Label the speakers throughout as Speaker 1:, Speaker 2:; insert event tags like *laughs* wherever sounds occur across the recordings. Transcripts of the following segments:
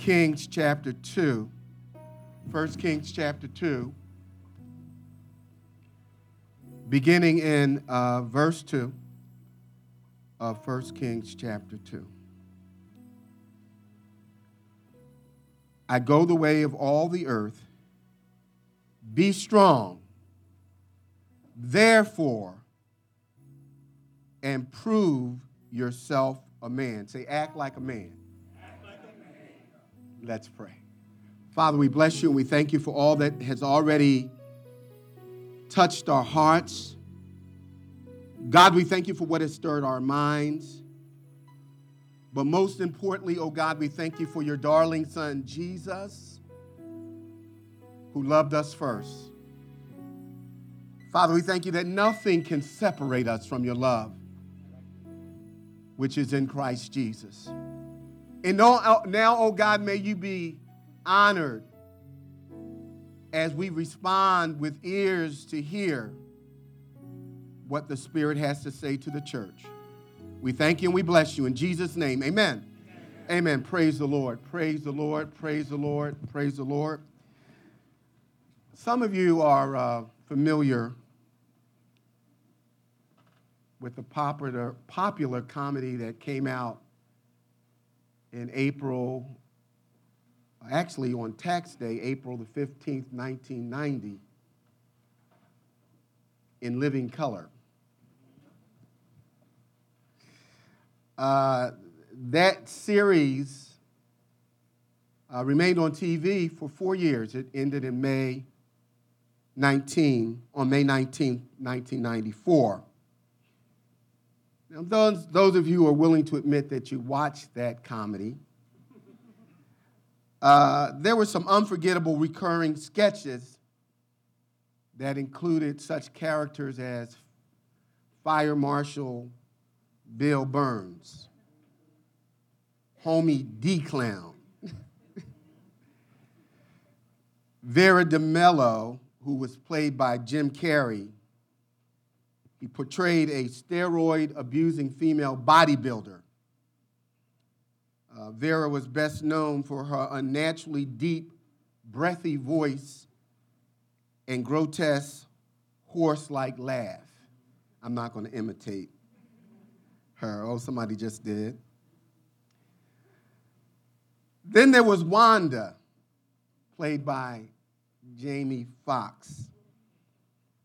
Speaker 1: Kings chapter 2. 1 Kings chapter 2, beginning in uh, verse 2 of 1 Kings chapter 2. I go the way of all the earth. Be strong, therefore, and prove yourself a man. Say, act like a man. Let's pray. Father, we bless you and we thank you for all that has already touched our hearts. God, we thank you for what has stirred our minds. But most importantly, oh God, we thank you for your darling son, Jesus, who loved us first. Father, we thank you that nothing can separate us from your love, which is in Christ Jesus. And now, oh God, may you be honored as we respond with ears to hear what the Spirit has to say to the church. We thank you and we bless you in Jesus' name. Amen. Amen. Amen. Praise the Lord. Praise the Lord. Praise the Lord. Praise the Lord. Some of you are uh, familiar with the popular, popular comedy that came out in April, actually on tax day, April the 15th, 1990, in living color. Uh, that series uh, remained on TV for four years. It ended in May 19, on May 19, 1994. Now, those, those of you who are willing to admit that you watched that comedy, uh, there were some unforgettable recurring sketches that included such characters as Fire Marshal Bill Burns, Homie D Clown, Vera De Milo, who was played by Jim Carrey. He portrayed a steroid abusing female bodybuilder. Uh, Vera was best known for her unnaturally deep, breathy voice and grotesque, horse like laugh. I'm not going to imitate her. Oh, somebody just did. Then there was Wanda, played by Jamie Foxx.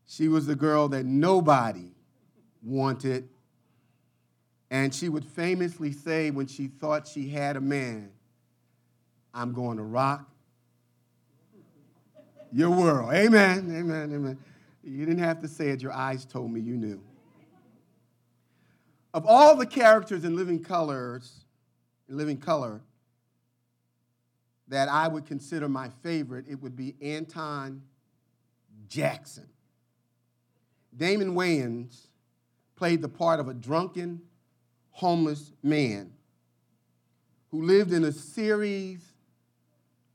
Speaker 1: She was the girl that nobody wanted. And she would famously say when she thought she had a man, I'm going to rock your world. Amen, amen, amen. You didn't have to say it, your eyes told me you knew. Of all the characters in Living Colors, in Living Color, that I would consider my favorite, it would be Anton Jackson. Damon Wayans played the part of a drunken, homeless man who lived in a series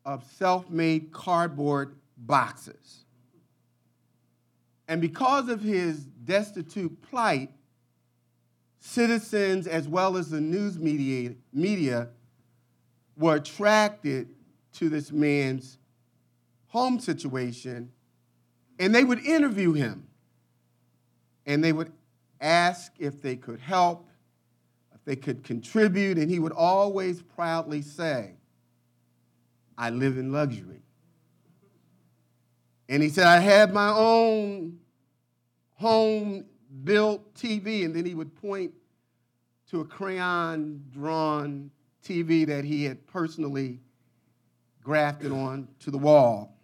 Speaker 1: of self made cardboard boxes. And because of his destitute plight, citizens as well as the news media, media were attracted to this man's home situation and they would interview him and they would ask if they could help, if they could contribute, and he would always proudly say, I live in luxury. And he said, I have my own home built TV, and then he would point to a crayon drawn TV that he had personally grafted on to the wall.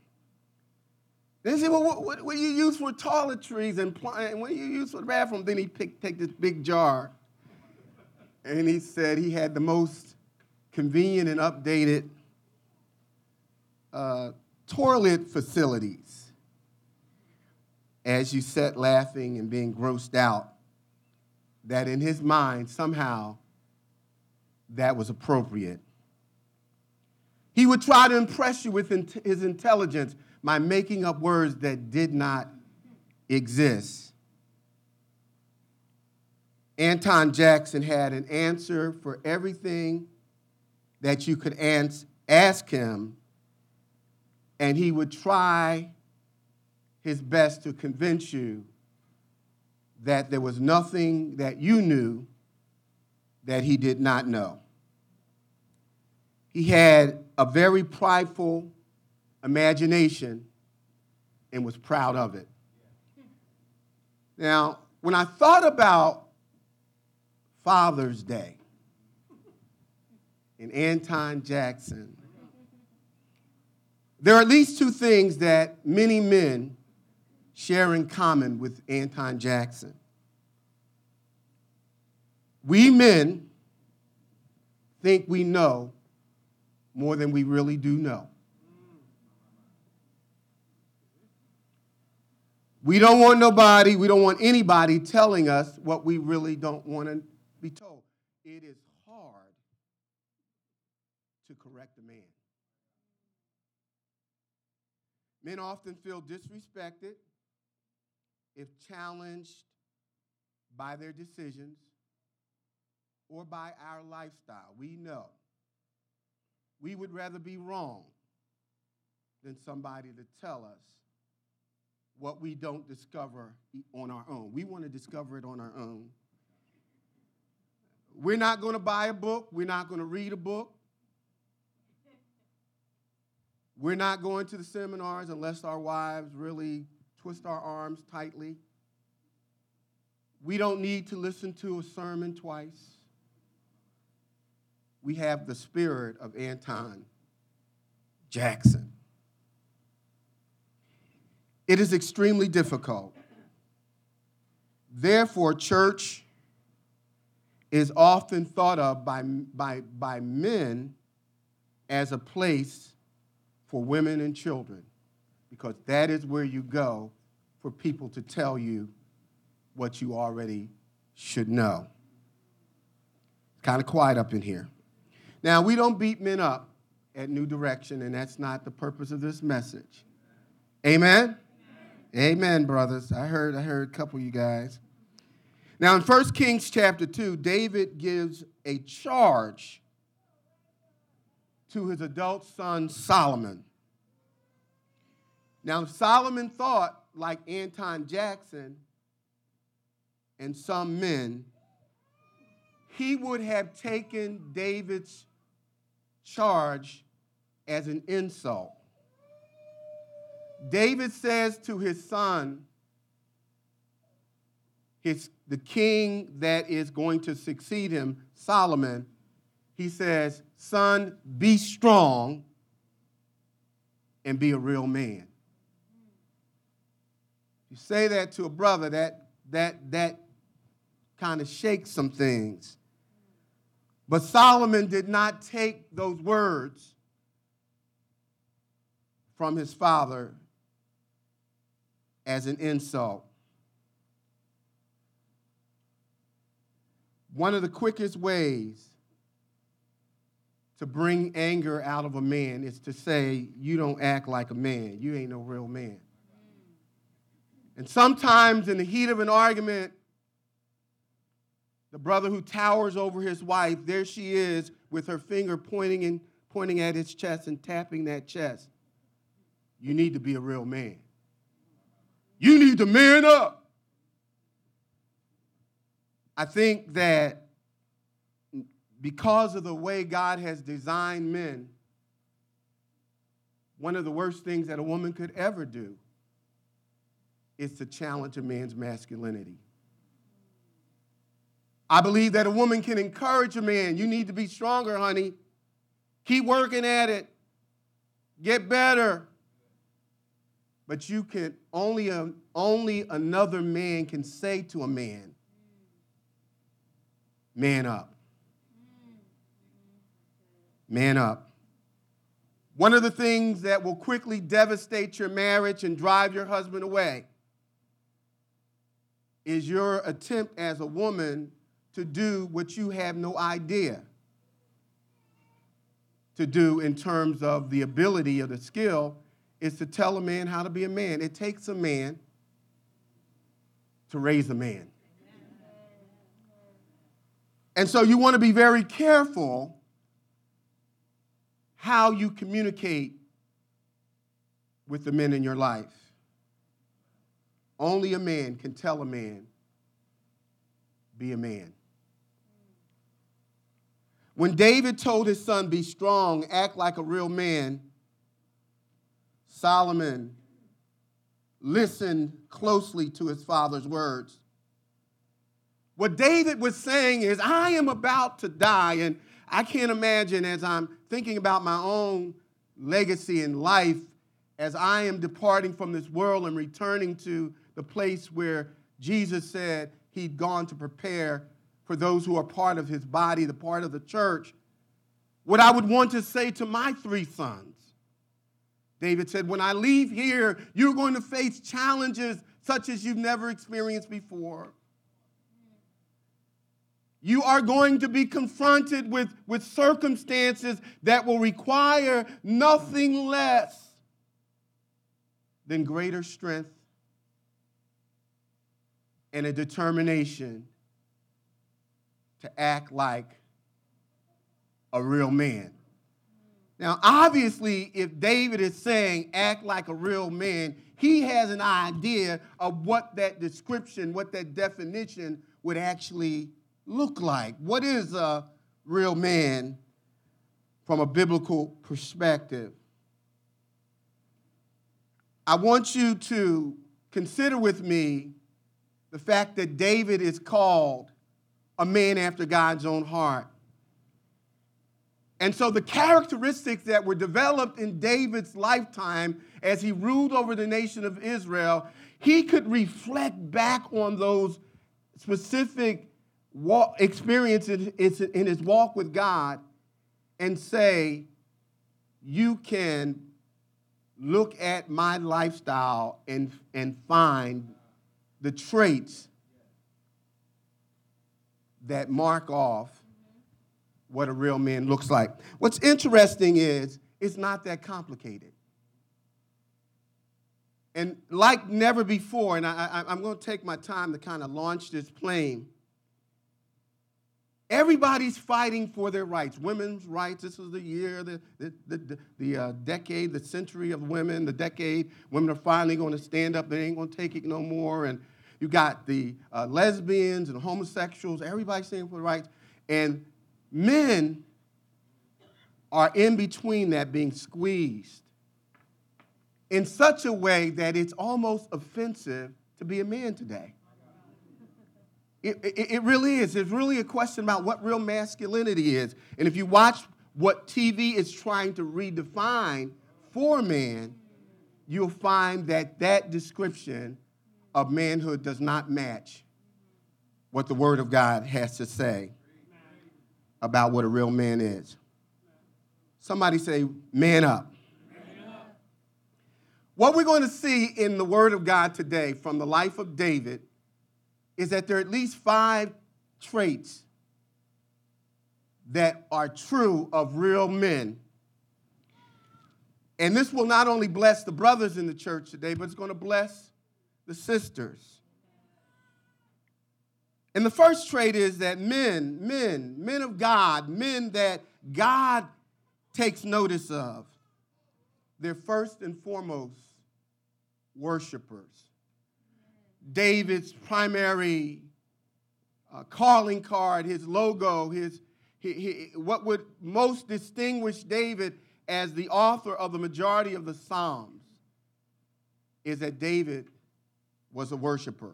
Speaker 1: Then he said, Well, what, what, what do you use for toiletries and what do you use for the bathroom? Then he picked, take this big jar, and he said he had the most convenient and updated uh, toilet facilities as you sat laughing and being grossed out, that in his mind, somehow, that was appropriate. He would try to impress you with his intelligence by making up words that did not exist. Anton Jackson had an answer for everything that you could ask him, and he would try his best to convince you that there was nothing that you knew that he did not know. He had a very prideful imagination and was proud of it. Now, when I thought about Father's Day and Anton Jackson, there are at least two things that many men share in common with Anton Jackson. We men think we know more than we really do know. We don't want nobody, we don't want anybody telling us what we really don't want to be told. It is hard to correct a man. Men often feel disrespected if challenged by their decisions or by our lifestyle. We know. We would rather be wrong than somebody to tell us what we don't discover on our own. We want to discover it on our own. We're not going to buy a book, we're not going to read a book. We're not going to the seminars unless our wives really twist our arms tightly. We don't need to listen to a sermon twice. We have the spirit of Anton Jackson. It is extremely difficult. Therefore, church is often thought of by, by, by men as a place for women and children, because that is where you go for people to tell you what you already should know. It's kind of quiet up in here. Now, we don't beat men up at New Direction, and that's not the purpose of this message. Amen? Amen, brothers. I heard, I heard a couple of you guys. Now, in 1 Kings chapter 2, David gives a charge to his adult son Solomon. Now, Solomon thought, like Anton Jackson and some men, he would have taken David's charge as an insult. David says to his son, his, the king that is going to succeed him, Solomon, he says, Son, be strong and be a real man. You say that to a brother, that, that, that kind of shakes some things. But Solomon did not take those words from his father as an insult. One of the quickest ways to bring anger out of a man is to say, You don't act like a man. You ain't no real man. And sometimes, in the heat of an argument, the brother who towers over his wife, there she is with her finger pointing, and pointing at his chest and tapping that chest. You need to be a real man. You need to man up. I think that because of the way God has designed men, one of the worst things that a woman could ever do is to challenge a man's masculinity. I believe that a woman can encourage a man. You need to be stronger, honey. Keep working at it. Get better. But you can only, a, only another man can say to a man, man up. Man up. One of the things that will quickly devastate your marriage and drive your husband away is your attempt as a woman to do what you have no idea to do in terms of the ability or the skill is to tell a man how to be a man. It takes a man to raise a man. And so you want to be very careful how you communicate with the men in your life. Only a man can tell a man, be a man. When David told his son, Be strong, act like a real man, Solomon listened closely to his father's words. What David was saying is, I am about to die, and I can't imagine as I'm thinking about my own legacy in life, as I am departing from this world and returning to the place where Jesus said he'd gone to prepare for those who are part of his body, the part of the church, what I would want to say to my three sons. David said, When I leave here, you're going to face challenges such as you've never experienced before. You are going to be confronted with, with circumstances that will require nothing less than greater strength and a determination to act like a real man. Now, obviously, if David is saying act like a real man, he has an idea of what that description, what that definition would actually look like. What is a real man from a biblical perspective? I want you to consider with me the fact that David is called a man after God's own heart. And so the characteristics that were developed in David's lifetime as he ruled over the nation of Israel, he could reflect back on those specific experiences in his walk with God and say, You can look at my lifestyle and, and find the traits that mark off what a real man looks like. What's interesting is it's not that complicated. And like never before, and I, am going to take my time to kind of launch this plane. Everybody's fighting for their rights. Women's rights. This is the year, the, the, the, the uh, decade, the century of women, the decade. Women are finally going to stand up. They ain't going to take it no more. And you got the uh, lesbians and homosexuals. Everybody's standing for rights. And Men are in between that being squeezed in such a way that it's almost offensive to be a man today. It, it, it, really is. It's really a question about what real masculinity is. And if you watch what TV is trying to redefine for man, you'll find that that description of manhood does not match what the Word of God has to say about what a real man is. Somebody say, man up. What we're going to see in the Word of God today from the life of David is that there are at least five traits that are true of real men. And this will not only bless the brothers in the church today, but it's going to bless the sisters. And the first trait is that men, men, men of God, men that God takes notice of, they're first and foremost worshipers. David's primary uh, calling card, his logo, his, he, he, what would most distinguish David as the author of the majority of the Psalms is that David was a worshiper.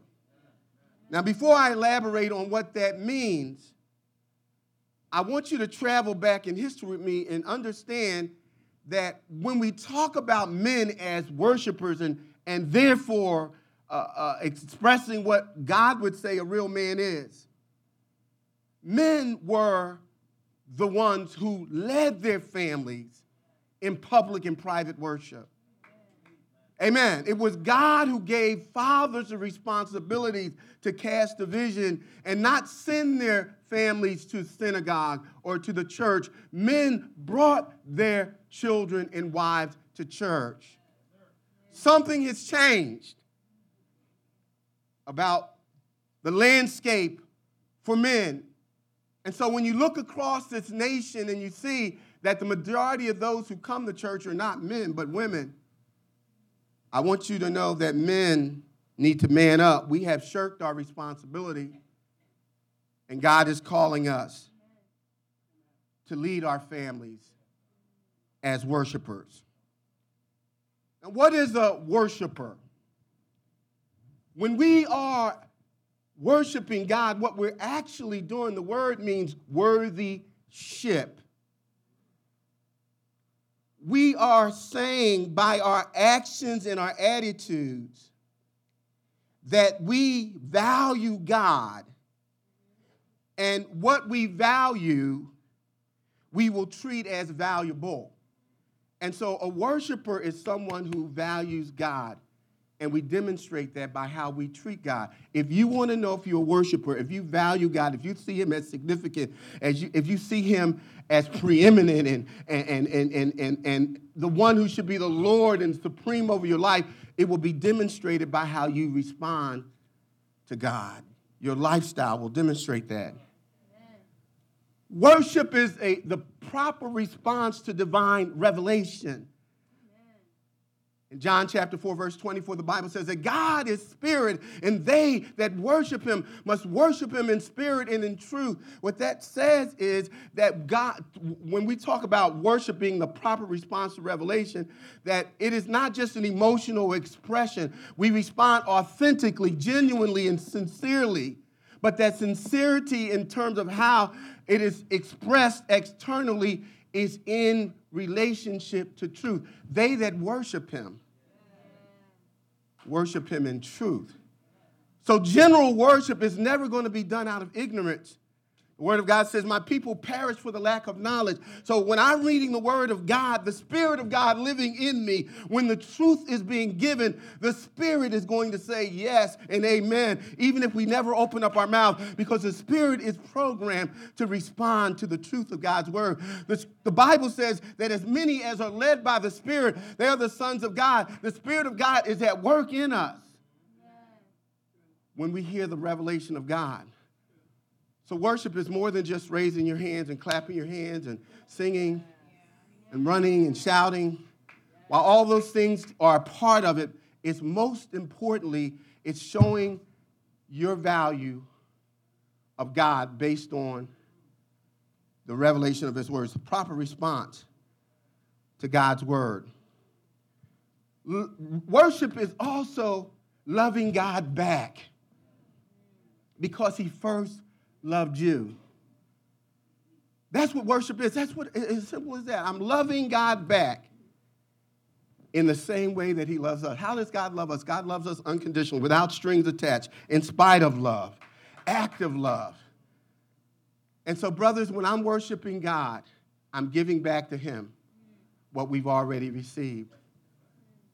Speaker 1: Now, before I elaborate on what that means, I want you to travel back in history with me and understand that when we talk about men as worshipers and, and therefore uh, uh, expressing what God would say a real man is, men were the ones who led their families in public and private worship. Amen. It was God who gave fathers the responsibility to cast a vision and not send their families to synagogue or to the church. Men brought their children and wives to church. Something has changed about the landscape for men. And so when you look across this nation and you see that the majority of those who come to church are not men, but women. I want you to know that men need to man up. We have shirked our responsibility, and God is calling us to lead our families as worshipers. And what is a worshiper? When we are worshiping God, what we're actually doing, the word means worthy ship. We are saying by our actions and our attitudes that we value God. And what we value, we will treat as valuable. And so a worshiper is someone who values God. And we demonstrate that by how we treat God. If you want to know if you're a worshiper, if you value God, if you see him as significant, as you, if you see him as preeminent and, and, and, and, and, and the one who should be the Lord and supreme over your life, it will be demonstrated by how you respond to God. Your lifestyle will demonstrate that. Worship is a, the proper response to divine revelation. In John chapter 4, verse 24, the Bible says that God is spirit, and they that worship him must worship him in spirit and in truth. What that says is that God, when we talk about worship being the proper response to revelation, that it is not just an emotional expression. We respond authentically, genuinely, and sincerely. But that sincerity in terms of how it is expressed externally is in relationship to truth. They that worship him worship him in truth. So, general worship is never going to be done out of ignorance. The Word of God says, My people perish for the lack of knowledge. So, when I'm reading the Word of God, the Spirit of God living in me, when the truth is being given, the Spirit is going to say yes and amen, even if we never open up our mouth, because the Spirit is programmed to respond to the truth of God's Word. The, the Bible says that as many as are led by the Spirit, they are the sons of God. The Spirit of God is at work in us when we hear the revelation of God. So, worship is more than just raising your hands and clapping your hands and singing and running and shouting. While all those things are a part of it, it's most importantly, it's showing your value of God based on the revelation of His words, the proper response to God's word. L- worship is also loving God back because He first loved you. That's what worship is. That's what, as simple as that. I'm loving God back in the same way that He loves us. How does God love us? God loves us unconditionally, without strings attached, in spite of love, active love. And so, brothers, when I'm worshiping God, I'm giving back to Him what we've already received.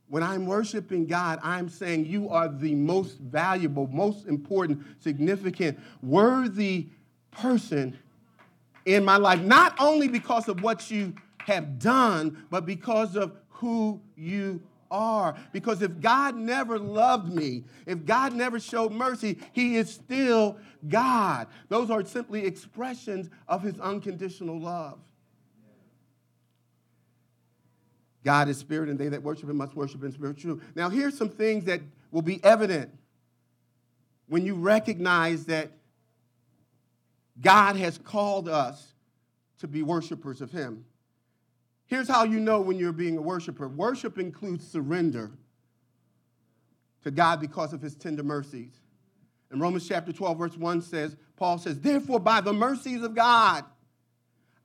Speaker 1: When I'm worshiping God, I'm saying you are the most valuable, most important, significant, worthy person in my life, not only because of what you have done, but because of who you are. Because if God never loved me, if God never showed mercy, He is still God. Those are simply expressions of His unconditional love. God is spirit, and they that worship him must worship in spirit true. Now, here's some things that will be evident when you recognize that God has called us to be worshipers of him. Here's how you know when you're being a worshiper worship includes surrender to God because of his tender mercies. In Romans chapter 12, verse 1 says, Paul says, Therefore, by the mercies of God,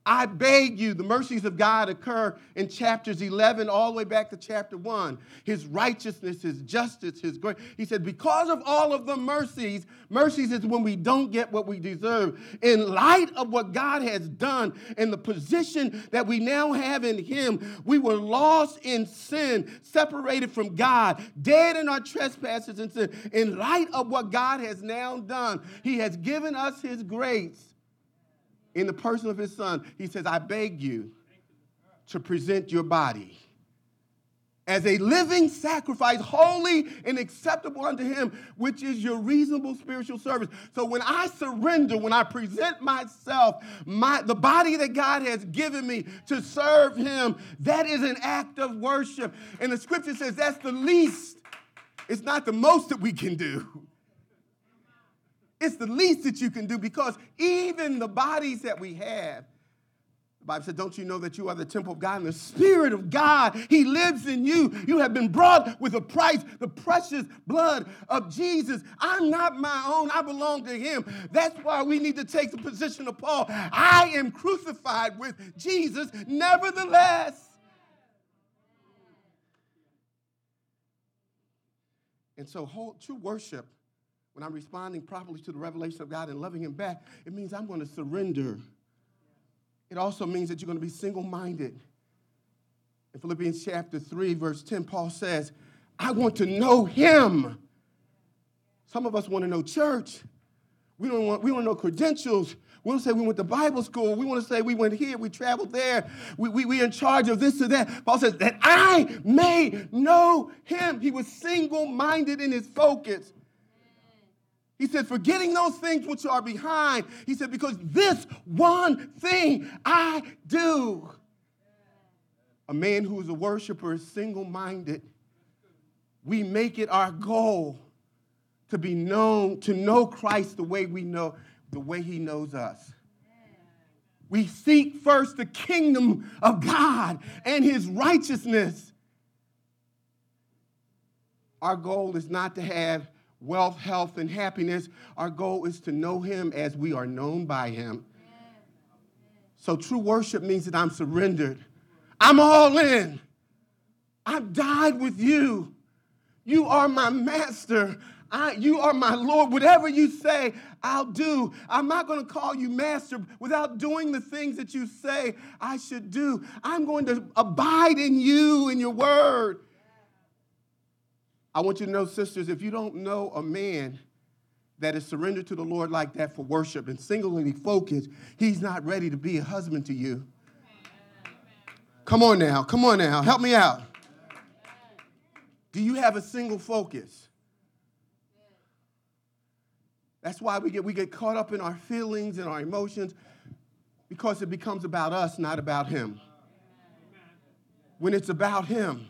Speaker 1: I beg you, the mercies of God occur in chapters 11 all the way back to chapter 1. His righteousness, His justice, His grace. He said, because of all of the mercies, mercies is when we don't get what we deserve. In light of what God has done and the position that we now have in Him, we were lost in sin, separated from God, dead in our trespasses and sin. In light of what God has now done, He has given us His grace in the person of his son, he says, I beg you to present your body. as a living sacrifice, holy and acceptable unto him, which is your reasonable spiritual service. So when I surrender, when I present myself, my, the body that God has given me to serve him, that is an act of worship. And the scripture says that's the least. It's not the most that we can do. It's the least that you can do because even the bodies that we have, the Bible said, Don't you know that you are the temple of God and the Spirit of God? He lives in you. You have been brought with a price, the precious blood of Jesus. I'm not my own, I belong to Him. That's why we need to take the position of Paul. I am crucified with Jesus, nevertheless. And so, whole, true worship, when I'm responding properly to the revelation of God and loving Him back, it means I'm going to surrender it also means that you're going to be single minded. In Philippians chapter 3, verse 10, Paul says, I want to know him. Some of us want to know church. We don't want, we want to know credentials. We don't say we went to Bible school. We want to say we went here, we traveled there. We, we, we in charge of this or that. Paul says, that I may know him. He was single minded in his focus. He said, forgetting those things which are behind. He said, because this one thing I do. A man who is a worshiper is single minded. We make it our goal to be known, to know Christ the way we know, the way he knows us. We seek first the kingdom of God and his righteousness. Our goal is not to have wealth, health, and happiness. Our goal is to know Him as we are known by Him. So true worship means that I'm surrendered. I'm all in. I've died with you. You are my master. I, you are my Lord. Whatever you say, I'll do. I'm not going to call you master without doing the things that you say I should do. I'm going to abide in you and your word. I want you to know, sisters, if you don't know a man that is surrendered to the Lord like that for worship and singularly focused, he's not ready to be a husband to you. Come on now, come on now, help me out. Do you have a single focus? That's why we get, we get caught up in our feelings and our emotions because it becomes about us, not about him. When it's about him,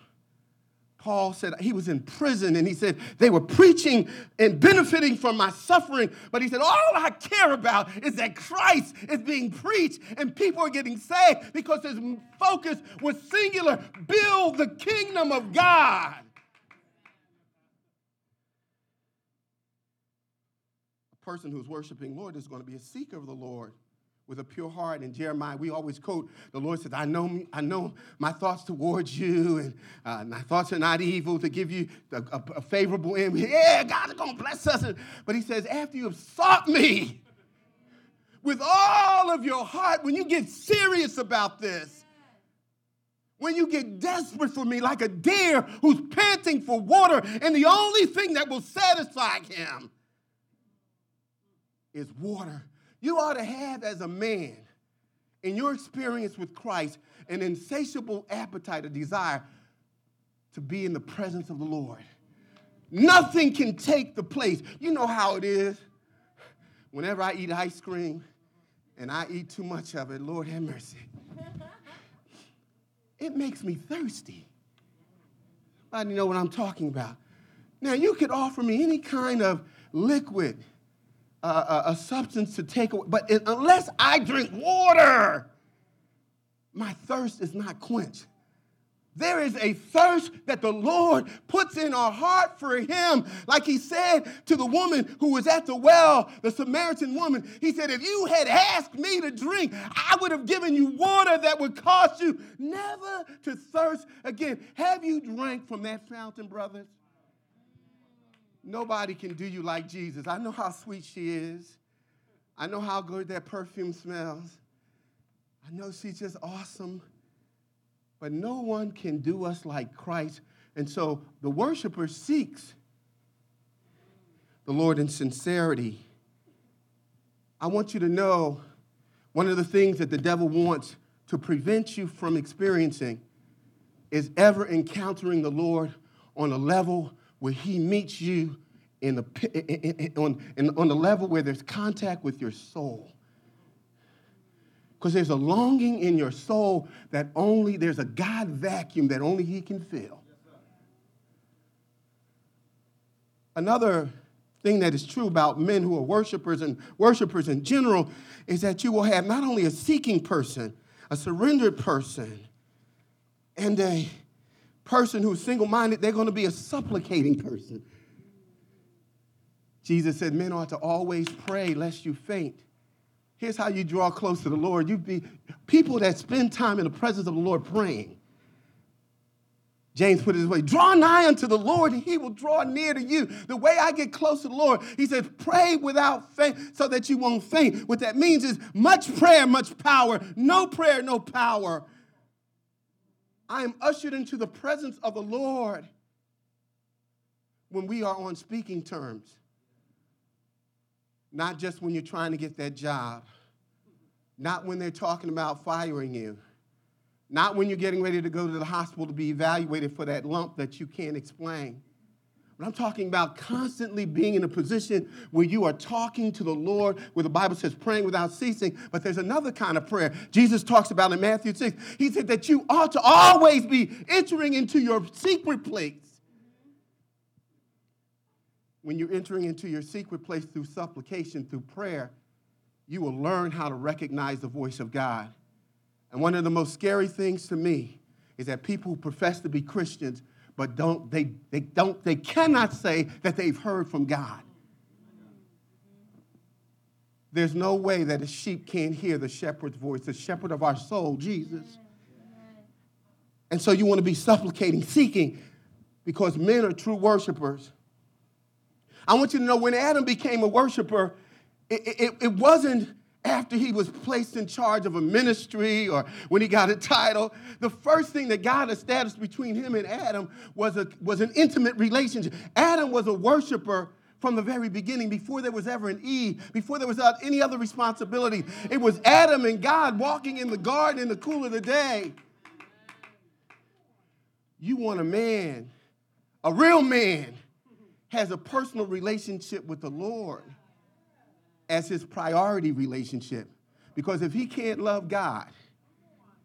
Speaker 1: Paul said he was in prison and he said they were preaching and benefiting from my suffering. But he said, All I care about is that Christ is being preached and people are getting saved because his focus was singular build the kingdom of God. A person who's worshiping Lord is going to be a seeker of the Lord with a pure heart. And Jeremiah, we always quote, the Lord says, I know, I know my thoughts towards you, and uh, my thoughts are not evil to give you a, a, a favorable end. Yeah, God's going to bless us. But he says, after you have sought me with all of your heart, when you get serious about this, when you get desperate for me like a deer who's panting for water, and the only thing that will satisfy him is water you ought to have, as a man, in your experience with Christ, an insatiable appetite, a desire to be in the presence of the Lord. Nothing can take the place. You know how it is. Whenever I eat ice cream and I eat too much of it, Lord have mercy, it makes me thirsty. I know what I'm talking about. Now, you could offer me any kind of liquid a, a, substance to take away. But it, unless I drink water, my thirst is not quenched. There is a thirst that the Lord puts in our heart for Him. Like He said to the woman who was at the well, the Samaritan woman, He said, If you had asked me to drink, I would have given you water that would cause you never to thirst again. Have you drank from that fountain, brothers? Nobody can do you like Jesus. I know how sweet she is. I know how good that perfume smells. I know she's just awesome. But no one can do us like Christ. And so the worshiper seeks the Lord in sincerity. I want you to know one of the things that the devil wants to prevent you from experiencing is ever encountering the Lord on a level where He meets you in the, on, in, on the level where there's contact with your soul. Because there's a longing in your soul that only, there's a God vacuum that only He can fill. Another thing that is true about men who are worshipers and worshipers in general is that you will have not only a seeking person, a surrendered person, and a person who's single minded, they're going to be a supplicating person. Jesus said, Men ought to always pray lest you faint. Here's how you draw close to the Lord. You be people that spend time in the presence of the Lord praying. James put it this way draw nigh unto the Lord, and he will draw near to you. The way I get close to the Lord, he says, pray without faint so that you won't faint. What that means is much prayer, much power. No prayer, no power. I am ushered into the presence of the Lord when we are on speaking terms. Not just when you're trying to get that job, not when they're talking about firing you, not when you're getting ready to go to the hospital to be evaluated for that lump that you can't explain. But I'm talking about constantly being in a position where you are talking to the Lord, where the Bible says praying without ceasing. But there's another kind of prayer Jesus talks about in Matthew 6. He said that you ought to always be entering into your secret place. When you're entering into your secret place through supplication, through prayer, you will learn how to recognize the voice of God. And one of the most scary things to me is that people who profess to be Christians but don't they, they don't they cannot say that they've heard from God. There's no way that a sheep can't hear the shepherd's voice, the shepherd of our soul, Jesus. And so you want to be supplicating, seeking, because men are true worshipers. I want you to know when Adam became a worshiper, it, it, it wasn't after he was placed in charge of a ministry or when he got a title, the first thing that God established between him and Adam was, a, was an intimate relationship. Adam was a worshiper from the very beginning, before there was ever an Eve, before there was uh, any other responsibility. It was Adam and God walking in the garden in the cool of the day. You want a man, a real man, has a personal relationship with the Lord as his priority relationship. Because if he can't love God,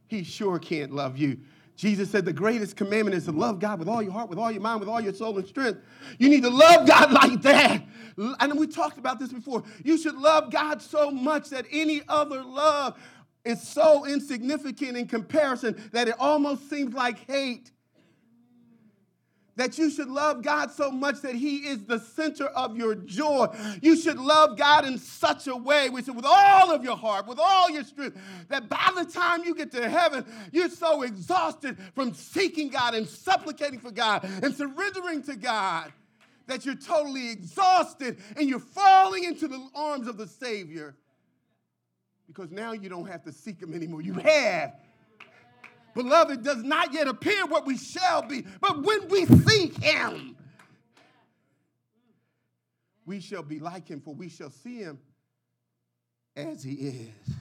Speaker 1: he sure can't love you. Jesus said the greatest commandment is to love God with all your heart, with all your mind, with all your soul and strength. You need to love God *laughs* like that. And we talked about this before. You should love God so much that any other love is so insignificant in comparison that it almost seems like hate that you should love God so much that He is the center of your joy. You should love God in such a way, which with all of your heart, with all your strength, that by the time you get to heaven, you're so exhausted from seeking God and supplicating for God and surrendering to God that you're totally exhausted and you're falling into the arms of the Savior because now you don't have to seek Him anymore. You have Beloved, does not yet appear what we shall be, but when we see him, we shall be like him, for we shall see him as he is.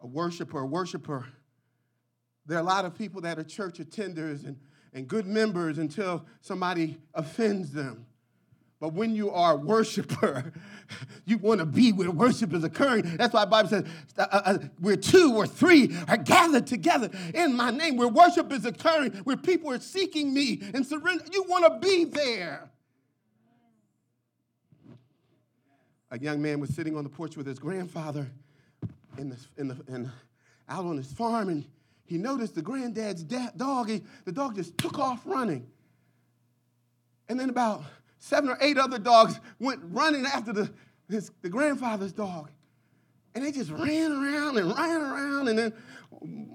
Speaker 1: A worshiper, a worshiper. There are a lot of people that are church attenders and, and good members until somebody offends them. But when you are a worshiper, *laughs* you want to be where worship is occurring. That's why Bible says, uh, uh, uh, where two or three are gathered together in my name, where worship is occurring, where people are seeking me and surrender. You want to be there. A young man was sitting on the porch with his grandfather in the, in the, in, out on his farm, and he noticed the granddad's da- dog. He, the dog just took off running. And then about seven or eight other dogs went running after the, his, the grandfather's dog. And they just ran around and ran around. And then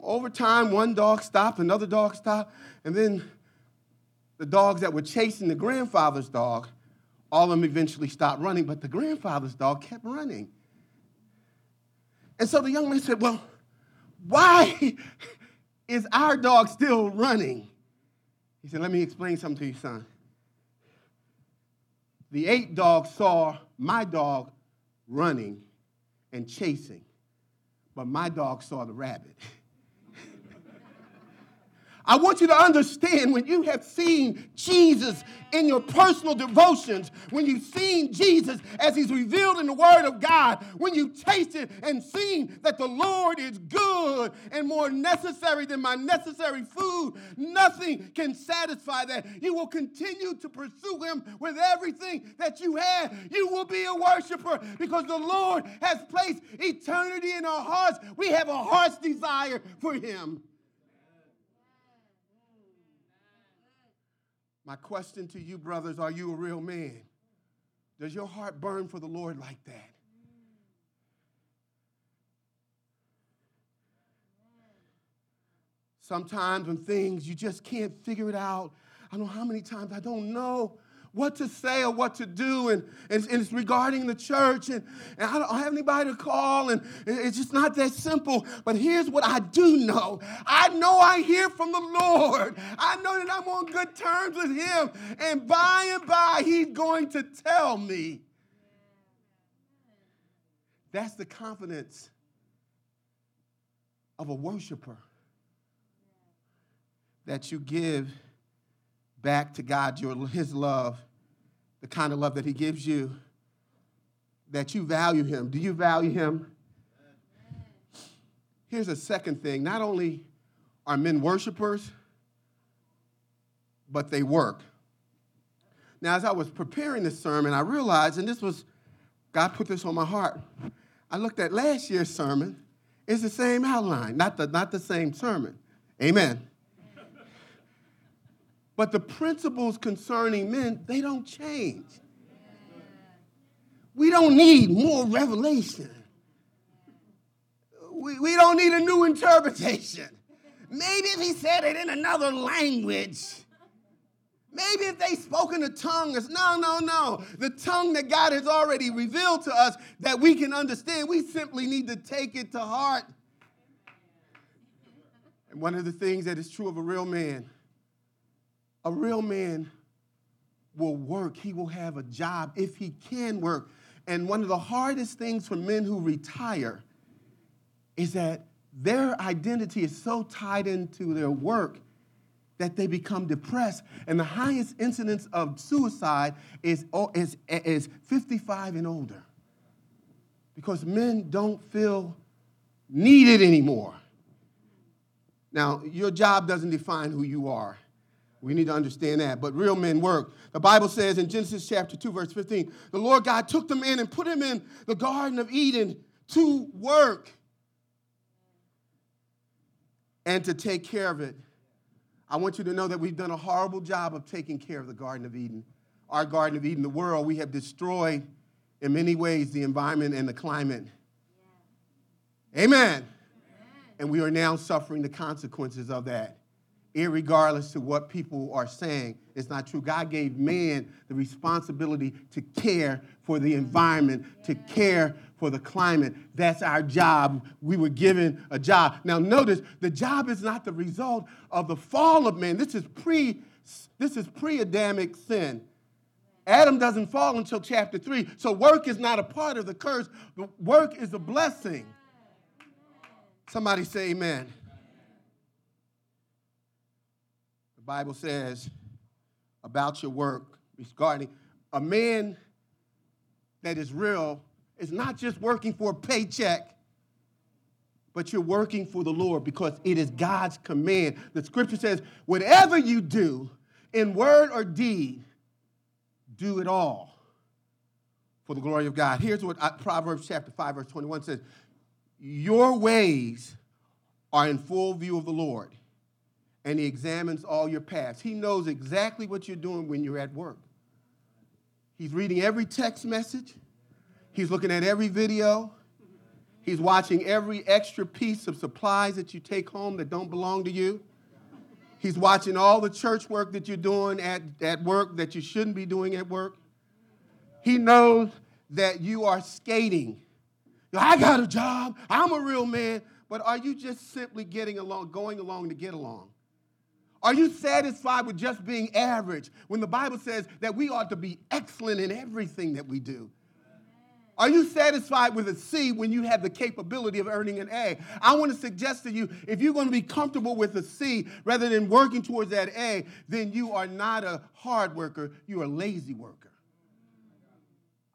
Speaker 1: over time, one dog stopped, another dog stopped. And then the dogs that were chasing the grandfather's dog, all of them eventually stopped running, but the grandfather's dog kept running. And so the young man said, Well, why *laughs* is our dog still running? He said, Let me explain something to you, son. The eight dogs saw my dog running and chasing, but my dog saw the rabbit. *laughs* I want you to understand when you have seen Jesus in your personal devotions, when you've seen Jesus as he's revealed in the Word of God, when you've tasted and seen that the Lord is good and more necessary than my necessary food, nothing can satisfy that. You will continue to pursue him with everything that you have. You will be a worshiper because the Lord has placed eternity in our hearts. We have a heart's desire for him. My question to you, brothers, are you a real man? Does your heart burn for the Lord like that? Sometimes when things you just can't figure it out. I don't know how many times I don't know what to say or what to do, and, and, and it's regarding the church, and, and I don't have anybody to call, and it's just not that simple. But here's what I do know I know I hear from the Lord. I know that I'm on good terms with Him, and by and by, He's going to tell me. That's the confidence of a worshiper that you give back to God your, his love, the kind of love that he gives you, that you value him. Do you value him? Here's a second thing. Not only are men worshipers, but they work. Now, as I was preparing this sermon, I realized, and this was, God put this on my heart. I looked at last year's sermon. It's the same outline, not the, not the same sermon. Amen. But the principles concerning men, they don't change. We don't need more revelation. We, we don't need a new interpretation. Maybe if he said it in another language, maybe if they spoke in a tongue. No, no, no. The tongue that God has already revealed to us that we can understand, we simply need to take it to heart. And one of the things that is true of a real man a real man will work, he will have a job if he can work. And one of the hardest things for men who retire is that their identity is so tied into their work that they become depressed. And the highest incidence of suicide is, oh, is, is 55 and older because men don't feel needed anymore. Now, your job doesn't define who you are. We need to understand that. But real men work. The Bible says in Genesis chapter 2, verse 15, the Lord God took them in and put them in the Garden of Eden to work and to take care of it. I want you to know that we've done a horrible job of taking care of the Garden of Eden. Our Garden of Eden, the world, we have destroyed in many ways the environment and the climate. Yeah. Amen. Amen. And we are now suffering the consequences of that regardless to what people are saying. It's not true. God gave man the responsibility to care for the environment, to care for the climate. That's our job. We were given a job. Now notice the job is not the result of the fall of man. This is pre this is pre-Adamic sin. Adam doesn't fall until chapter 3. So work is not a part of the curse, but work is a blessing. Somebody say amen. Bible says about your work regarding a man that is real is not just working for a paycheck, but you're working for the Lord because it is God's command. The scripture says, whatever you do in word or deed, do it all for the glory of God. Here's what uh, Proverbs chapter 5, verse 21 says Your ways are in full view of the Lord and he examines all your past. He knows exactly what you're doing when you're at work. He's reading every text message, he's looking at every video, he's watching every extra piece of supplies that you take home that don't belong to you. He's watching all the church work that you're doing at, at work that you shouldn't be doing at work. He knows that you are skating. I got a job, I'm a real man, but are you just simply getting along, going along to get along? Are you satisfied with just being average when the Bible says that we ought to be excellent in everything that we do? Are you satisfied with a C when you have the capability of earning an A? I want to suggest to you if you're going to be comfortable with a C rather than working towards that A, then you are not a hard worker, you're a lazy worker.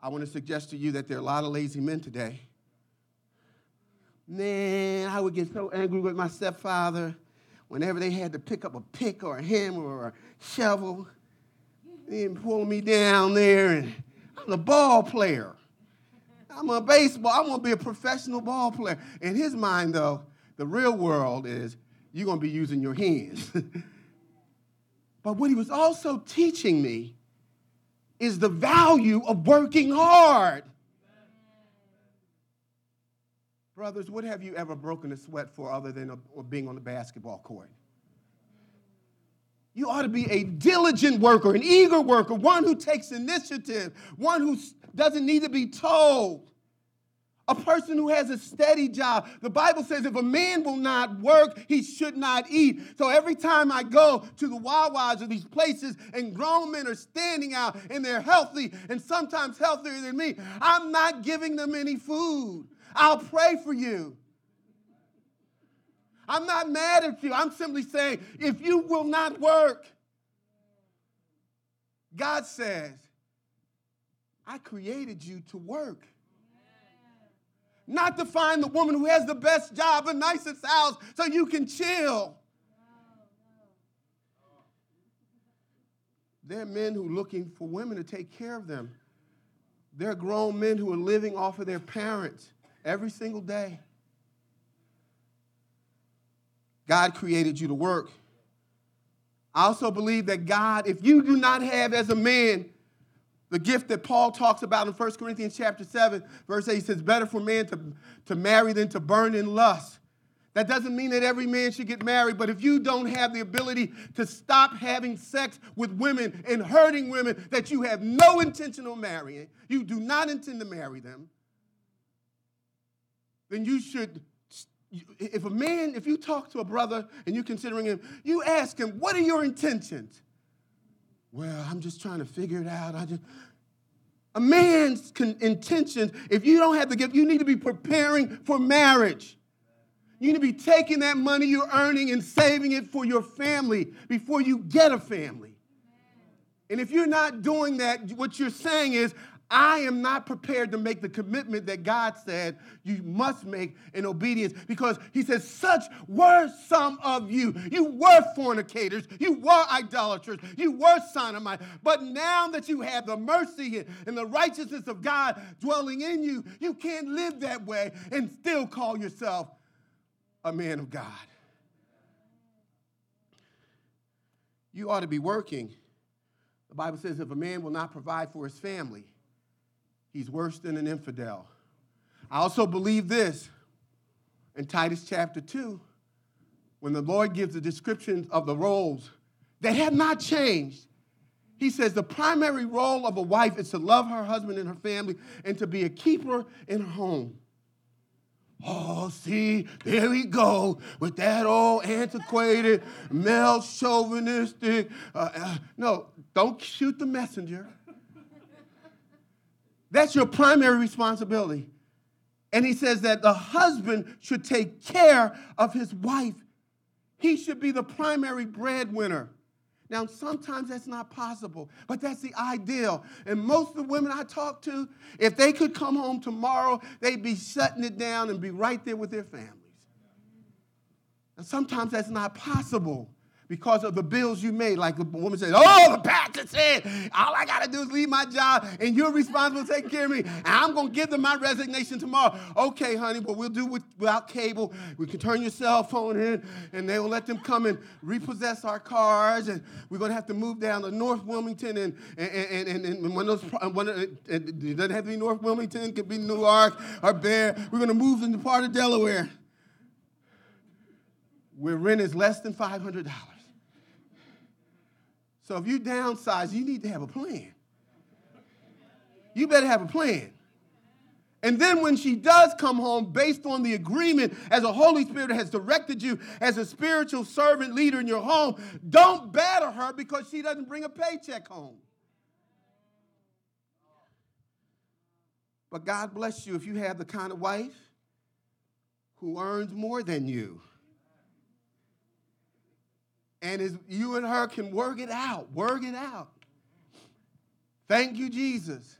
Speaker 1: I want to suggest to you that there are a lot of lazy men today. Man, I would get so angry with my stepfather whenever they had to pick up a pick or a hammer or a shovel. and pull me down there, and I'm a ball player. I'm a baseball. I'm gonna be a professional ball player. In his mind, though, the real world is you're gonna be using your hands. *laughs* but what he was also teaching me is the value of working hard. Brothers, what have you ever broken a sweat for other than a, being on the basketball court? You ought to be a diligent worker, an eager worker, one who takes initiative, one who doesn't need to be told. A person who has a steady job. The Bible says if a man will not work, he should not eat. So every time I go to the Wawas or these places and grown men are standing out and they're healthy and sometimes healthier than me, I'm not giving them any food. I'll pray for you. I'm not mad at you. I'm simply saying if you will not work, God says, I created you to work. Not to find the woman who has the best job, the nicest house, so you can chill. There are men who are looking for women to take care of them. There are grown men who are living off of their parents every single day. God created you to work. I also believe that God, if you do not have as a man the gift that Paul talks about in 1 Corinthians chapter 7, verse 8, he says, better for man to, to marry than to burn in lust. That doesn't mean that every man should get married, but if you don't have the ability to stop having sex with women and hurting women that you have no intention of marrying, you do not intend to marry them, then you should if a man, if you talk to a brother and you're considering him, you ask him, what are your intentions? Well, I'm just trying to figure it out. I just a man's con- intentions, if you don't have the gift, you need to be preparing for marriage. You need to be taking that money you're earning and saving it for your family before you get a family. And if you're not doing that, what you're saying is, I am not prepared to make the commitment that God said you must make in obedience because He says, Such were some of you. You were fornicators, you were idolaters, you were sodomites. But now that you have the mercy and the righteousness of God dwelling in you, you can't live that way and still call yourself a man of God. You ought to be working. The Bible says, if a man will not provide for his family, he's worse than an infidel. I also believe this in Titus chapter 2, when the Lord gives the description of the roles that have not changed. He says the primary role of a wife is to love her husband and her family and to be a keeper in her home. Oh, see, there we go with that old antiquated, male chauvinistic. Uh, uh, no, don't shoot the messenger. That's your primary responsibility. And he says that the husband should take care of his wife. He should be the primary breadwinner. Now, sometimes that's not possible, but that's the ideal. And most of the women I talk to, if they could come home tomorrow, they'd be shutting it down and be right there with their families. And sometimes that's not possible because of the bills you made. Like the woman said, Oh, the pastor said, all I got to do is leave my job and you're responsible for taking care of me. And I'm going to give them my resignation tomorrow. Okay, honey, but we'll do it without cable. We can turn your cell phone in and they will let them come and repossess our cars. And we're going to have to move down to North Wilmington. And, and, and, and, and when those, when it doesn't have to be North Wilmington, it could be Newark or Bear. We're going to move into part of Delaware where rent is less than $500. So if you downsize, you need to have a plan. You better have a plan. And then when she does come home, based on the agreement as the Holy Spirit has directed you as a spiritual servant leader in your home, don't batter her because she doesn't bring a paycheck home. But God bless you if you have the kind of wife who earns more than you. And you and her can work it out, work it out. Thank you, Jesus.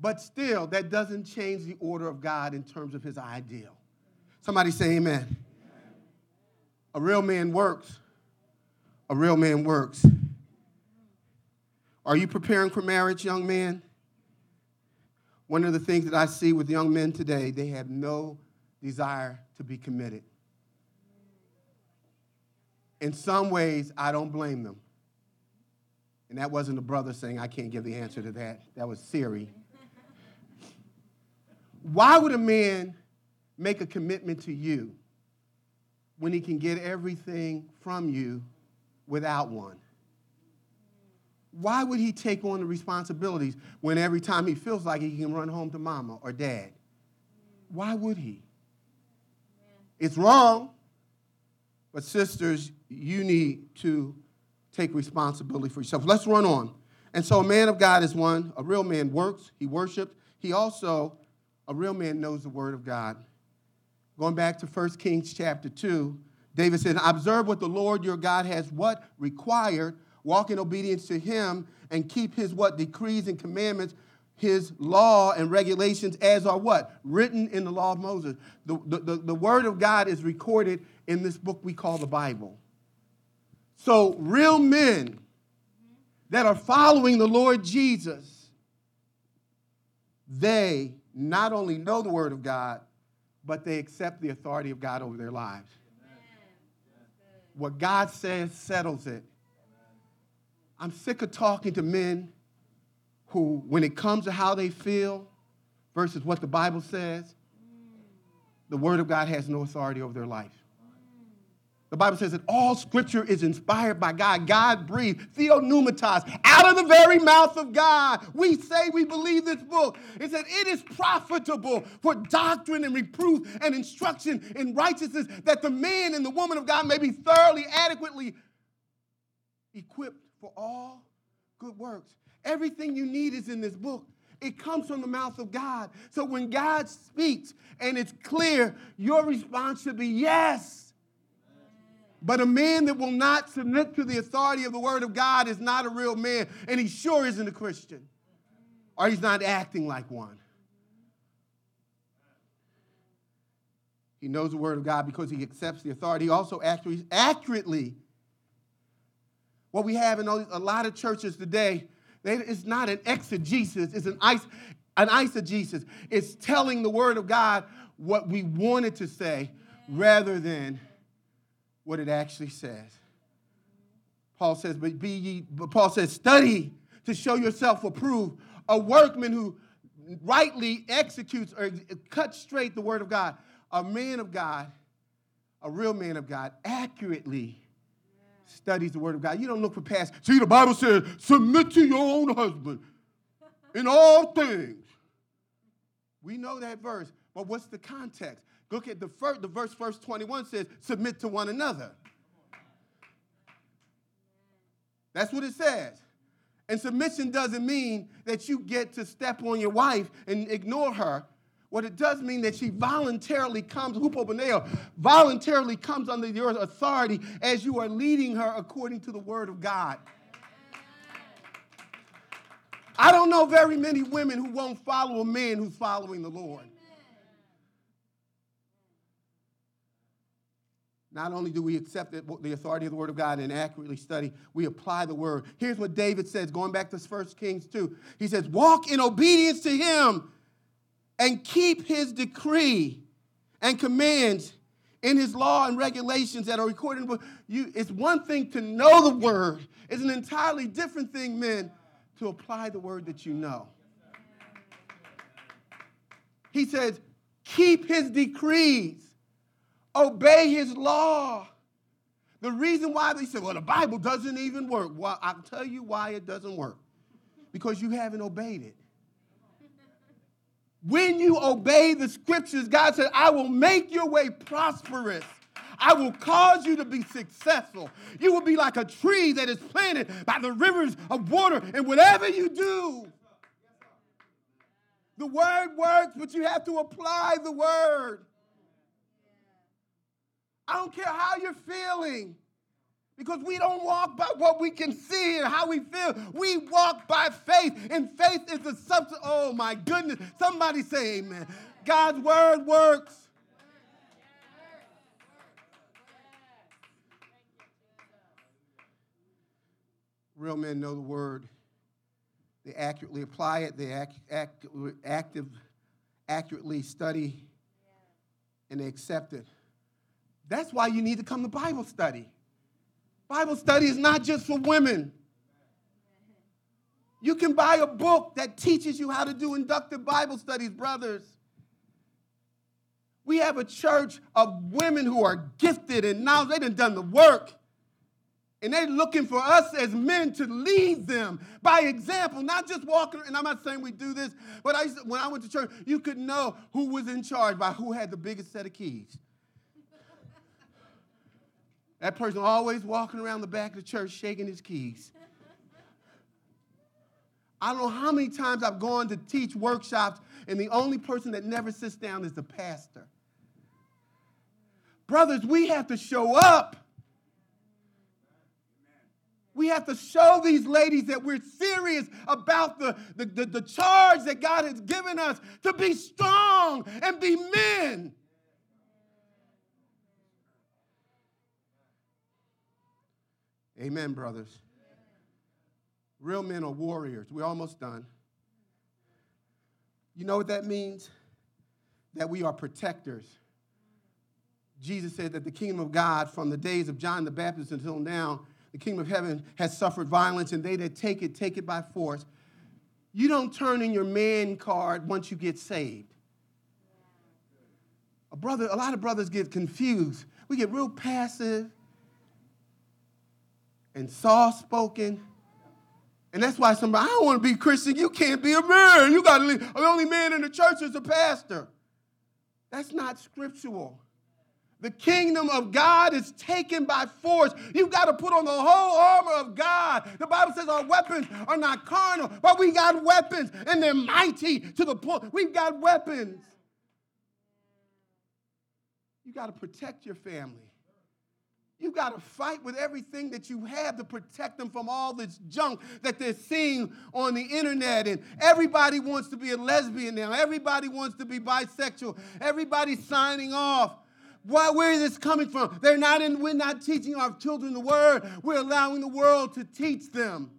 Speaker 1: But still, that doesn't change the order of God in terms of his ideal. Somebody say amen. A real man works. A real man works. Are you preparing for marriage, young man? One of the things that I see with young men today, they have no desire to be committed. In some ways, I don't blame them. And that wasn't a brother saying, I can't give the answer to that. That was Siri. Why would a man make a commitment to you when he can get everything from you without one? Why would he take on the responsibilities when every time he feels like he can run home to mama or dad? Why would he? It's wrong, but sisters, you need to take responsibility for yourself. Let's run on. And so a man of God is one. A real man works, he worships. He also, a real man knows the word of God. Going back to 1 Kings chapter 2, David said, Observe what the Lord your God has what? Required. Walk in obedience to him and keep his what? Decrees and commandments, his law and regulations as are what? Written in the law of Moses. The, the, the, the word of God is recorded in this book we call the Bible. So, real men that are following the Lord Jesus, they not only know the Word of God, but they accept the authority of God over their lives. What God says settles it. I'm sick of talking to men who, when it comes to how they feel versus what the Bible says, the Word of God has no authority over their life. The Bible says that all scripture is inspired by God. God breathed, theopneustos, out of the very mouth of God. We say we believe this book. It said it is profitable for doctrine and reproof and instruction in righteousness, that the man and the woman of God may be thoroughly, adequately equipped for all good works. Everything you need is in this book. It comes from the mouth of God. So when God speaks and it's clear, your response should be yes. But a man that will not submit to the authority of the word of God is not a real man, and he sure isn't a Christian, or he's not acting like one. He knows the word of God because he accepts the authority. He also accurately, accurately what we have in a lot of churches today, it's not an exegesis, it's an, an eisegesis. It's telling the word of God what we wanted to say rather than what it actually says. Paul says, but be ye, but Paul says, study to show yourself approved, a workman who rightly executes or cuts straight the word of God, a man of God, a real man of God, accurately studies the word of God. You don't look for past. See, the Bible says, submit to your own husband in all things. We know that verse, but what's the context? Look at the first, the verse, verse 21 says, submit to one another. That's what it says. And submission doesn't mean that you get to step on your wife and ignore her. What it does mean that she voluntarily comes, hupoponeo, voluntarily comes under your authority as you are leading her according to the word of God. I don't know very many women who won't follow a man who's following the Lord. Not only do we accept the authority of the Word of God and accurately study, we apply the Word. Here's what David says, going back to 1 Kings 2. He says, Walk in obedience to Him and keep His decree and commands in His law and regulations that are recorded. You, it's one thing to know the Word, it's an entirely different thing, men, to apply the Word that you know. He says, Keep His decrees Obey his law. The reason why they say, well, the Bible doesn't even work. Well, I'll tell you why it doesn't work. Because you haven't obeyed it. When you obey the scriptures, God said, I will make your way prosperous. I will cause you to be successful. You will be like a tree that is planted by the rivers of water, and whatever you do, The word works, but you have to apply the word. I don't care how you're feeling. Because we don't walk by what we can see and how we feel. We walk by faith, and faith is the substance. Oh my goodness. Somebody say amen. God's word works. Real men know the word. They accurately apply it. They act, act, active, accurately study, and they accept it. That's why you need to come to Bible study. Bible study is not just for women. You can buy a book that teaches you how to do inductive Bible studies, brothers. We have a church of women who are gifted and now they have done the work. And they're looking for us as men to lead them by example, not just walking. And I'm not saying we do this, but I to, when I went to church, you could know who was in charge by who had the biggest set of keys. That person always walking around the back of the church shaking his keys. I don't know how many times I've gone to teach workshops, and the only person that never sits down is the pastor. Brothers, we have to show up. We have to show these ladies that we're serious about the, the, the, the charge that God has given us to be strong and be men. Amen, brothers. Real men are warriors. We're almost done. You know what that means? That we are protectors. Jesus said that the kingdom of God, from the days of John the Baptist until now, the kingdom of heaven has suffered violence, and they that take it, take it by force. You don't turn in your man card once you get saved. A brother, a lot of brothers get confused. We get real passive and soft spoken. And that's why somebody, I don't want to be Christian. You can't be a man. You got to leave. The only man in the church is a pastor. That's not scriptural. The kingdom of God is taken by force. You've got to put on the whole armor of God. The Bible says our weapons are not carnal, but we got weapons and they're mighty to the point. We've got weapons. You got to protect your family. You got to fight with everything that you have to protect them from all this junk that they're seeing on the internet. And everybody wants to be a lesbian now. Everybody wants to be bisexual. Everybody's signing off. Why, where is this coming from? They're not in, we're not teaching our children the word. We're allowing the world to teach them.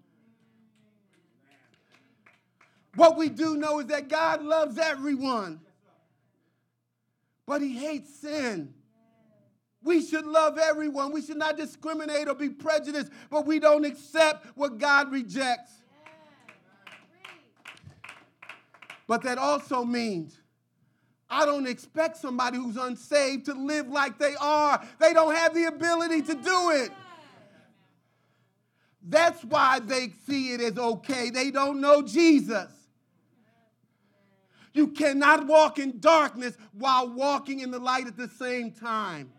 Speaker 1: What we do know is that God loves everyone, but He hates sin. We should love everyone. We should not discriminate or be prejudiced, but we don't accept what God rejects. But that also means I don't expect somebody who's unsaved to live like they are. They don't have the ability to do it. That's why they see it as okay. They don't know Jesus. You cannot walk in darkness while walking in the light at the same time.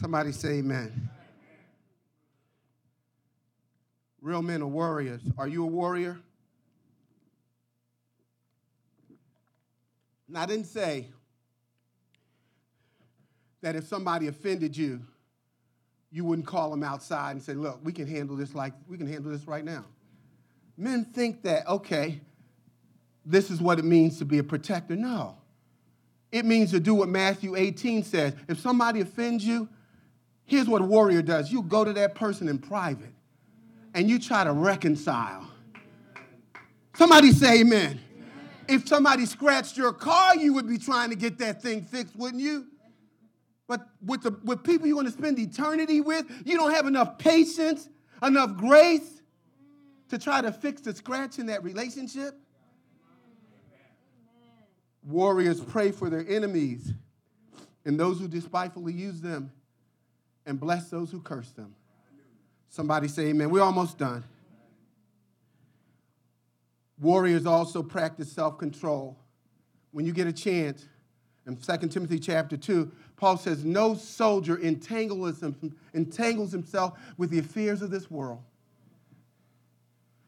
Speaker 1: Somebody say amen. Real men are warriors. Are you a warrior? And I didn't say that if somebody offended you, you wouldn't call them outside and say, look, we can handle this like we can handle this right now. Men think that, okay, this is what it means to be a protector. No. It means to do what Matthew 18 says. If somebody offends you, Here's what a warrior does you go to that person in private and you try to reconcile. Somebody say amen. amen. If somebody scratched your car, you would be trying to get that thing fixed, wouldn't you? But with, the, with people you're going to spend eternity with, you don't have enough patience, enough grace to try to fix the scratch in that relationship. Warriors pray for their enemies and those who despitefully use them and bless those who curse them. Somebody say amen. We're almost done. Warriors also practice self control. When you get a chance, in 2 Timothy chapter 2, Paul says, No soldier entangles, entangles himself with the affairs of this world.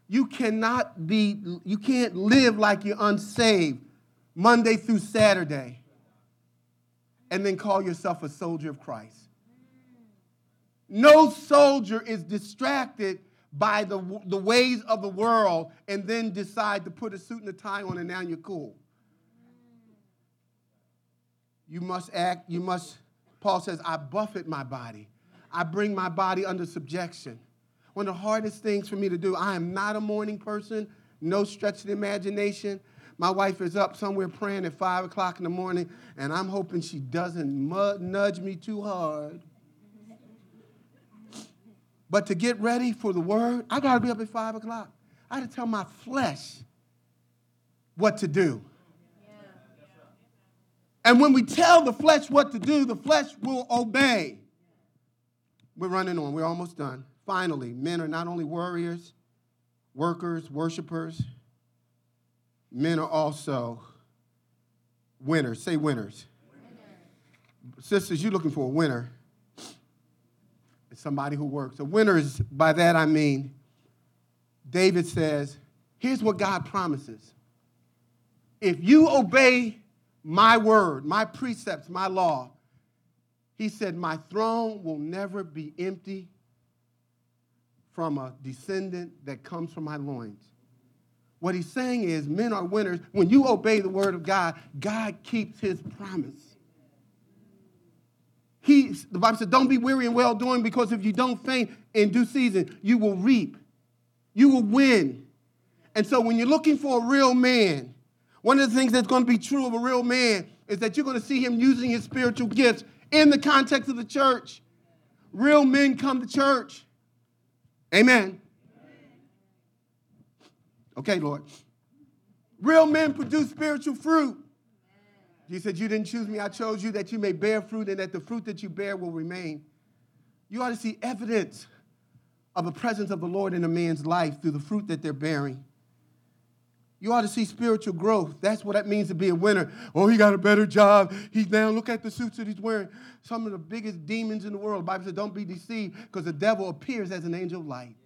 Speaker 1: You cannot be, you can't live like you're unsaved Monday through Saturday and then call yourself a soldier of Christ. No soldier is distracted by the, the ways of the world and then decide to put a suit and a tie on and now you're cool. You must act, you must, Paul says, I buffet my body. I bring my body under subjection. One of the hardest things for me to do, I am not a morning person, no stretch of the imagination. My wife is up somewhere praying at 5 o'clock in the morning, and I'm hoping she doesn't nudge me too hard. But to get ready for the word, I got to be up at 5 o'clock. I got to tell my flesh what to do. And when we tell the flesh what to do, the flesh will obey. We're running on. We're almost done. Finally, men are not only warriors, workers, worshipers, men are also winners. Say winners. winners. Sisters, you're looking for a winner. Somebody who works. A winner is, by that I mean, David says, here's what God promises. If you obey my word, my precepts, my law, he said, My throne will never be empty from a descendant that comes from my loins. What he's saying is, men are winners. When you obey the word of God, God keeps his promise. He, the Bible said, Don't be weary in well doing, because if you don't faint in due season, you will reap. You will win. And so when you're looking for a real man, one of the things that's going to be true of a real man is that you're going to see him using his spiritual gifts in the context of the church. Real men come to church. Amen. Okay, Lord. Real men produce spiritual fruit. You said, You didn't choose me, I chose you that you may bear fruit and that the fruit that you bear will remain. You ought to see evidence of the presence of the Lord in a man's life through the fruit that they're bearing. You ought to see spiritual growth. That's what that means to be a winner. Oh, he got a better job. He's now, look at the suits that he's wearing. Some of the biggest demons in the world. The Bible says, don't be deceived because the devil appears as an angel of light.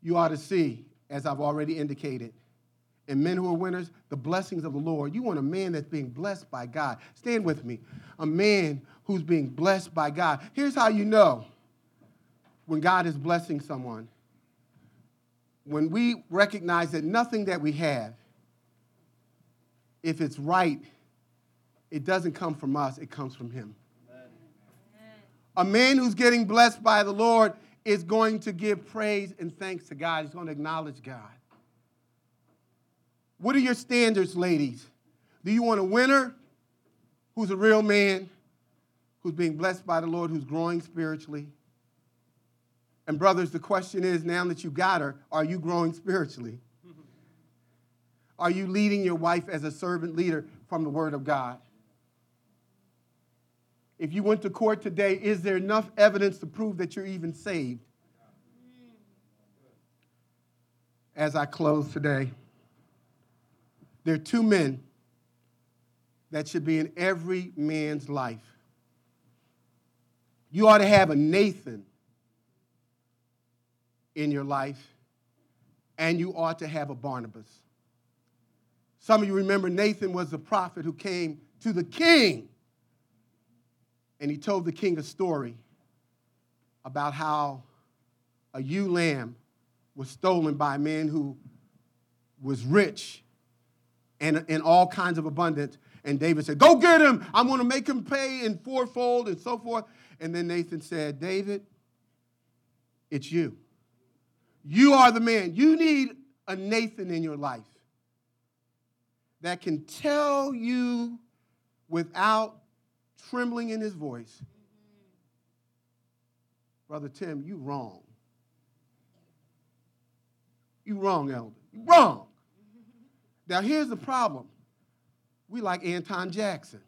Speaker 1: You ought to see, as I've already indicated, in men who are winners, the blessings of the Lord. You want a man that's being blessed by God. Stand with me. A man who's being blessed by God. Here's how you know when God is blessing someone, when we recognize that nothing that we have, if it's right, it doesn't come from us, it comes from Him. Amen. A man who's getting blessed by the Lord is going to give praise and thanks to God. He's going to acknowledge God. What are your standards, ladies? Do you want a winner who's a real man, who's being blessed by the Lord, who's growing spiritually? And, brothers, the question is now that you got her, are you growing spiritually? *laughs* Are you leading your wife as a servant leader from the Word of God? If you went to court today, is there enough evidence to prove that you're even saved? As I close today, there are two men that should be in every man's life. You ought to have a Nathan in your life, and you ought to have a Barnabas. Some of you remember Nathan was the prophet who came to the king, and he told the king a story about how a ewe lamb was stolen by a man who was rich and in all kinds of abundance. And David said, Go get him. I'm going to make him pay in fourfold and so forth. And then Nathan said, David, it's you. You are the man. You need a Nathan in your life that can tell you without trembling in his voice, Brother Tim, you wrong. You wrong, elder. You wrong. Now here's the problem. We like Anton Jackson.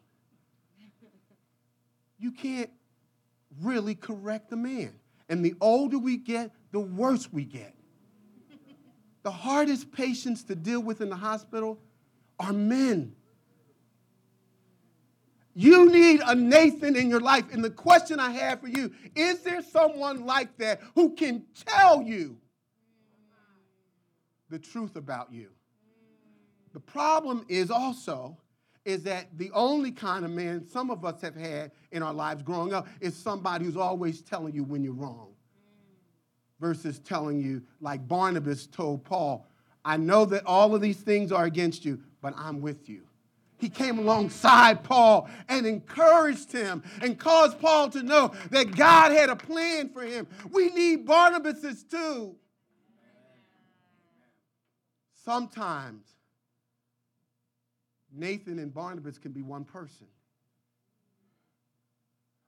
Speaker 1: You can't really correct the man. And the older we get, the worse we get. The hardest patients to deal with in the hospital are men. You need a Nathan in your life. And the question I have for you is there someone like that who can tell you the truth about you? The problem is also is that the only kind of man some of us have had in our lives growing up is somebody who's always telling you when you're wrong versus telling you like Barnabas told Paul, I know that all of these things are against you, but I'm with you he came alongside Paul and encouraged him and caused Paul to know that God had a plan for him. We need Barnabas too. Sometimes Nathan and Barnabas can be one person.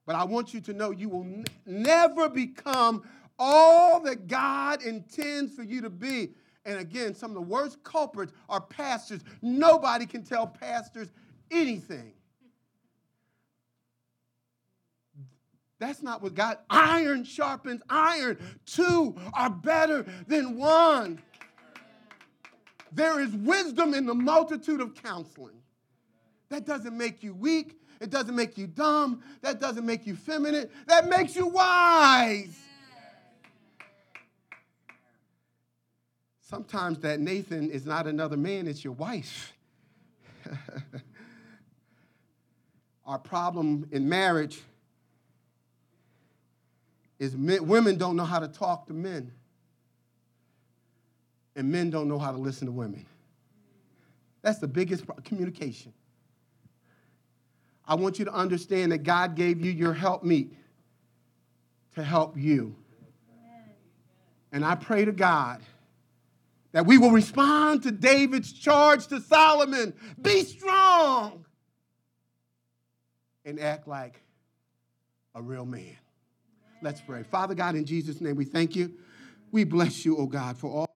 Speaker 1: But I want you to know you will n- never become all that God intends for you to be and again, some of the worst culprits are pastors. Nobody can tell pastors anything. That's not what God, iron sharpens iron. Two are better than one. There is wisdom in the multitude of counseling. That doesn't make you weak. It doesn't make you dumb. That doesn't make you feminine. That makes you wise. Sometimes that Nathan is not another man, it's your wife. *laughs* Our problem in marriage is men, women don't know how to talk to men, and men don't know how to listen to women. That's the biggest communication. I want you to understand that God gave you your helpmeet to help you. And I pray to God that we will respond to David's charge to Solomon be strong and act like a real man. Let's pray. Father God, in Jesus' name, we thank you. We bless you, oh God, for all.